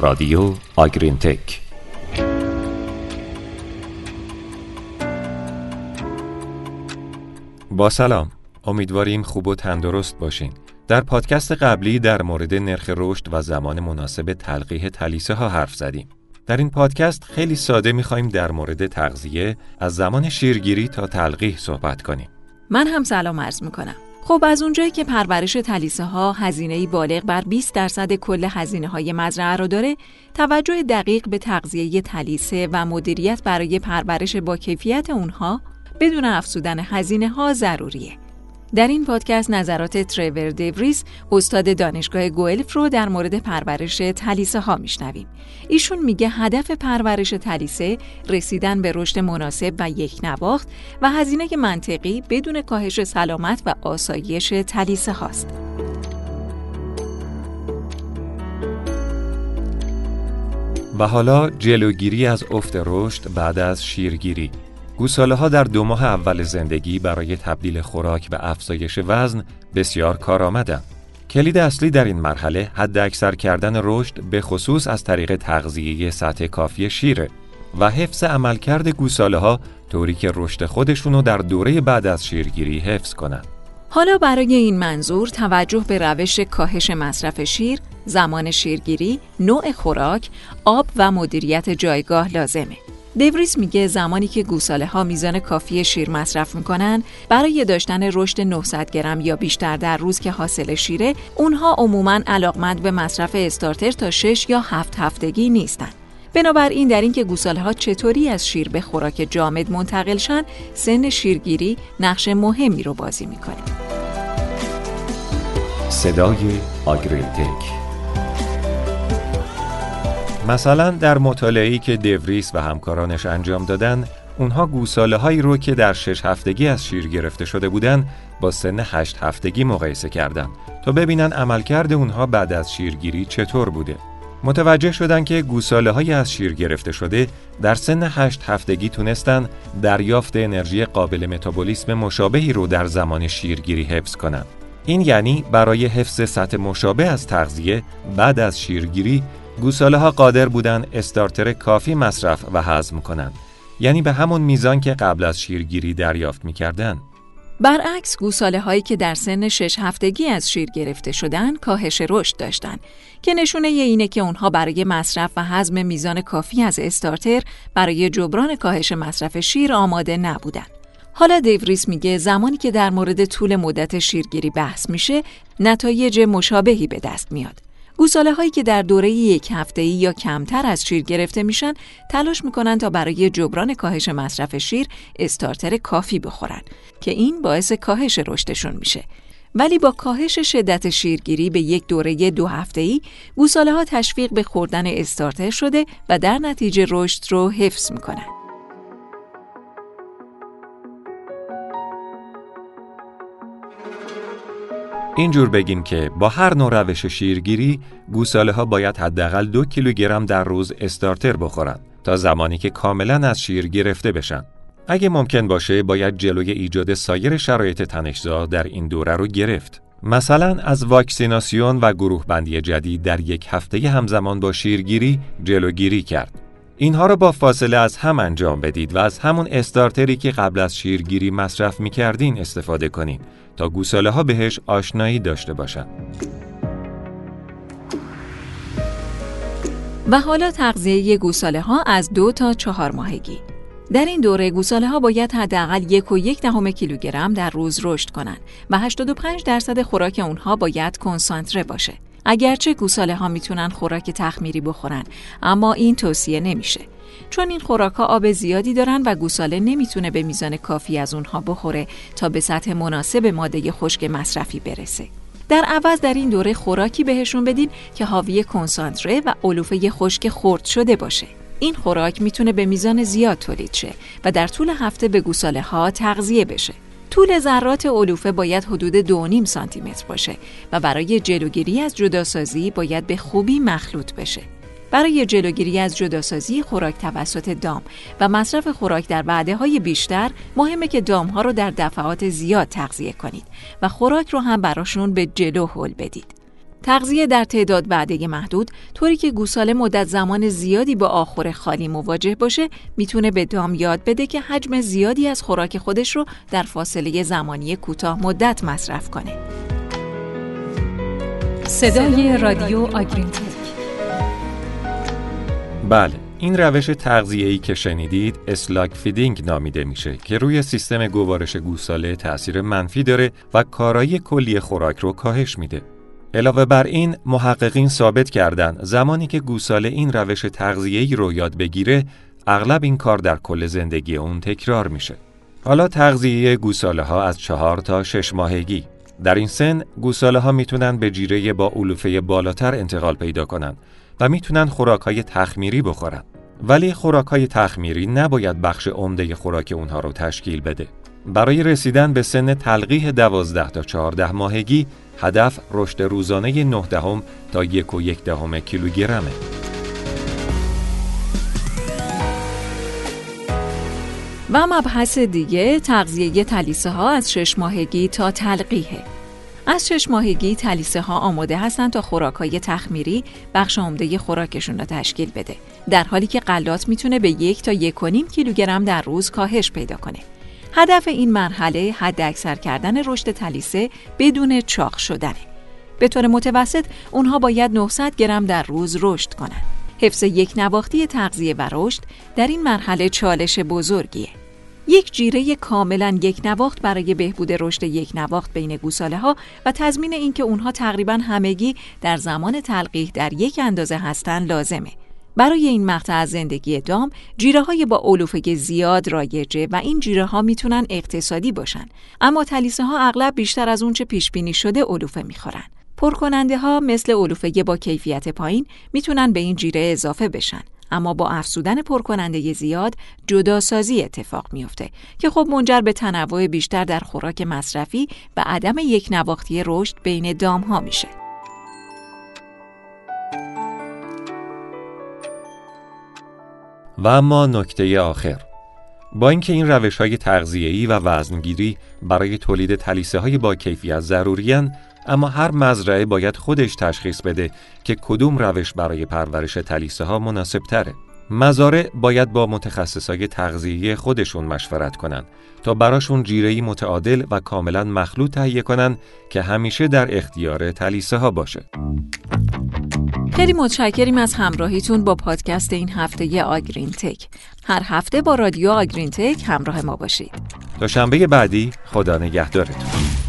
رادیو آگرین تک. با سلام. امیدواریم خوب و تندرست باشین. در پادکست قبلی در مورد نرخ رشد و زمان مناسب تلقیح تلیسه ها حرف زدیم. در این پادکست خیلی ساده می‌خوایم در مورد تغذیه از زمان شیرگیری تا تلقیح صحبت کنیم. من هم سلام عرض می‌کنم. خب از اونجایی که پرورش تلیسه ها هزینه بالغ بر 20 درصد کل هزینه های مزرعه را داره، توجه دقیق به تغذیه تلیسه و مدیریت برای پرورش با کیفیت اونها بدون افزودن هزینه ها ضروریه. در این پادکست نظرات تریور دیوریس استاد دانشگاه گوئلف رو در مورد پرورش تلیسه ها میشنویم. ایشون میگه هدف پرورش تلیسه رسیدن به رشد مناسب و یک نواخت و هزینه منطقی بدون کاهش سلامت و آسایش تلیسه هاست. و حالا جلوگیری از افت رشد بعد از شیرگیری گوساله ها در دو ماه اول زندگی برای تبدیل خوراک و افزایش وزن بسیار کارآمدند. کلید اصلی در این مرحله حد اکثر کردن رشد به خصوص از طریق تغذیه سطح کافی شیره و حفظ عملکرد گوساله ها طوری که رشد خودشونو در دوره بعد از شیرگیری حفظ کنند. حالا برای این منظور توجه به روش کاهش مصرف شیر، زمان شیرگیری، نوع خوراک، آب و مدیریت جایگاه لازمه. دوریس میگه زمانی که گوساله ها میزان کافی شیر مصرف می‌کنن برای داشتن رشد 900 گرم یا بیشتر در روز که حاصل شیره اونها عموما علاقمند به مصرف استارتر تا 6 یا 7 هفتگی نیستن. بنابراین در اینکه گوساله ها چطوری از شیر به خوراک جامد منتقل شن سن شیرگیری نقش مهمی رو بازی می‌کنه. صدای آگرینتک مثلا در مطالعه‌ای که دوریس و همکارانش انجام دادن اونها گوساله هایی رو که در شش هفتگی از شیر گرفته شده بودن با سن هشت هفتگی مقایسه کردند تا ببینن عملکرد اونها بعد از شیرگیری چطور بوده. متوجه شدن که گوساله های از شیر گرفته شده در سن هشت هفتگی تونستن دریافت انرژی قابل متابولیسم مشابهی رو در زمان شیرگیری حفظ کنند. این یعنی برای حفظ سطح مشابه از تغذیه بعد از شیرگیری گوساله ها قادر بودن استارتر کافی مصرف و هضم کنند یعنی به همون میزان که قبل از شیرگیری دریافت می‌کردن برعکس گوساله هایی که در سن شش هفتگی از شیر گرفته شدن کاهش رشد داشتند که نشونه اینه که اونها برای مصرف و هضم میزان کافی از استارتر برای جبران کاهش مصرف شیر آماده نبودن. حالا دیوریس میگه زمانی که در مورد طول مدت شیرگیری بحث میشه نتایج مشابهی به دست میاد. گوساله هایی که در دوره یک هفته یا کمتر از شیر گرفته میشن تلاش می‌کنن تا برای جبران کاهش مصرف شیر استارتر کافی بخورن که این باعث کاهش رشدشون میشه. ولی با کاهش شدت شیرگیری به یک دوره دو هفته ای گوساله ها تشویق به خوردن استارتر شده و در نتیجه رشد رو حفظ می‌کنن. اینجور بگیم که با هر نوع روش شیرگیری گوساله ها باید حداقل دو کیلوگرم در روز استارتر بخورند تا زمانی که کاملا از شیر گرفته بشن. اگه ممکن باشه باید جلوی ایجاد سایر شرایط تنشزا در این دوره رو گرفت. مثلا از واکسیناسیون و گروه بندی جدید در یک هفته همزمان با شیرگیری جلوگیری کرد. اینها رو با فاصله از هم انجام بدید و از همون استارتری که قبل از شیرگیری مصرف می کردین استفاده کنین تا گوساله ها بهش آشنایی داشته باشند. و حالا تغذیه گوساله ها از دو تا چهار ماهگی در این دوره گوساله ها باید حداقل یک و یک دهم کیلوگرم در روز رشد کنند و 85 درصد خوراک اونها باید کنسانتره باشه. اگرچه گوساله ها می‌تونن خوراک تخمیری بخورن اما این توصیه نمیشه. چون این خوراک ها آب زیادی دارن و گوساله نمی‌تونه به میزان کافی از اونها بخوره تا به سطح مناسب ماده خشک مصرفی برسه. در عوض در این دوره خوراکی بهشون بدین که حاوی کنسانتره و علوفه خشک خرد شده باشه. این خوراک می‌تونه به میزان زیاد تولید شه و در طول هفته به گوساله ها تغذیه بشه. طول ذرات علوفه باید حدود 2.5 سانتی متر باشه و برای جلوگیری از جداسازی باید به خوبی مخلوط بشه. برای جلوگیری از جداسازی خوراک توسط دام و مصرف خوراک در وعده های بیشتر مهمه که دام ها رو در دفعات زیاد تغذیه کنید و خوراک رو هم براشون به جلو هل بدید. تغذیه در تعداد بعده محدود طوری که گوساله مدت زمان زیادی با آخور خالی مواجه باشه می‌تونه به دام یاد بده که حجم زیادی از خوراک خودش رو در فاصله زمانی کوتاه مدت مصرف کنه. صدای رادیو آگرینتک بله این روش تغذیه‌ای که شنیدید slug feeding نامیده میشه که روی سیستم گوارش گوساله تاثیر منفی داره و کارایی کلی خوراک رو کاهش میده. علاوه بر این محققین ثابت کردن زمانی که گوساله این روش تغذیه‌ای رو یاد بگیره اغلب این کار در کل زندگی اون تکرار میشه. حالا تغذیه گوساله ها از چهار تا شش ماهگی در این سن گوساله ها می‌تونن به جیره با علوفه بالاتر انتقال پیدا کنند و می‌تونن خوراک های تخمیری بخورن. ولی خوراک های تخمیری نباید بخش عمده خوراک اونها رو تشکیل بده. برای رسیدن به سن تلقیح 12 تا 14 ماهگی هدف رشد روزانه 9 دهم تا 1 و 1 دهم کیلوگرمه. و مبحث دیگه تغذیه تلیسه ها از شش ماهگی تا تلقیحه. از شش ماهگی تلیسه ها آماده هستند تا خوراک های تخمیری بخش عمده خوراکشون را تشکیل بده در حالی که غلات می‌تونه به یک تا یک و نیم کیلوگرم در روز کاهش پیدا کنه هدف این مرحله حد اکثر کردن رشد تلیسه بدون چاق شدنه. به طور متوسط اونها باید 900 گرم در روز رشد کنند. حفظ یک نواختی تغذیه و رشد در این مرحله چالش بزرگیه. یک جیره کاملا یک نواخت برای بهبود رشد یک نواخت بین گوساله ها و تضمین اینکه اونها تقریبا همگی در زمان تلقیح در یک اندازه هستند لازمه. برای این مقطع از زندگی دام جیره های با علوفه زیاد رایجه و این جیره ها می‌تونن اقتصادی باشن اما تلیسه ها اغلب بیشتر از اونچه پیش بینی شده علوفه می‌خورن. پرکننده ها مثل علوفه با کیفیت پایین می‌تونن به این جیره اضافه بشن اما با افزودن پرکننده زیاد جداسازی اتفاق میافته که خب منجر به تنوع بیشتر در خوراک مصرفی و عدم یک نواختی رشد بین دام ها میشه. و اما نکته آخر با اینکه این روش های تغذیه‌ای و وزنگیری برای تولید تلیسه های با کیفیت ضروریان اما هر مزرعه باید خودش تشخیص بده که کدوم روش برای پرورش تلیسه ها مناسب تره. مزارع باید با متخصصای تغذیه خودشون مشورت کنند تا براشون جیرهی متعادل و کاملا مخلوط تهیه کنند که همیشه در اختیار تلیسه ها باشه. خیلی متشکریم از همراهیتون با پادکست این هفته آگرین تک. هر هفته با رادیو آگرین تک همراه ما باشید. تا شنبه بعدی خدا نگهدارتون.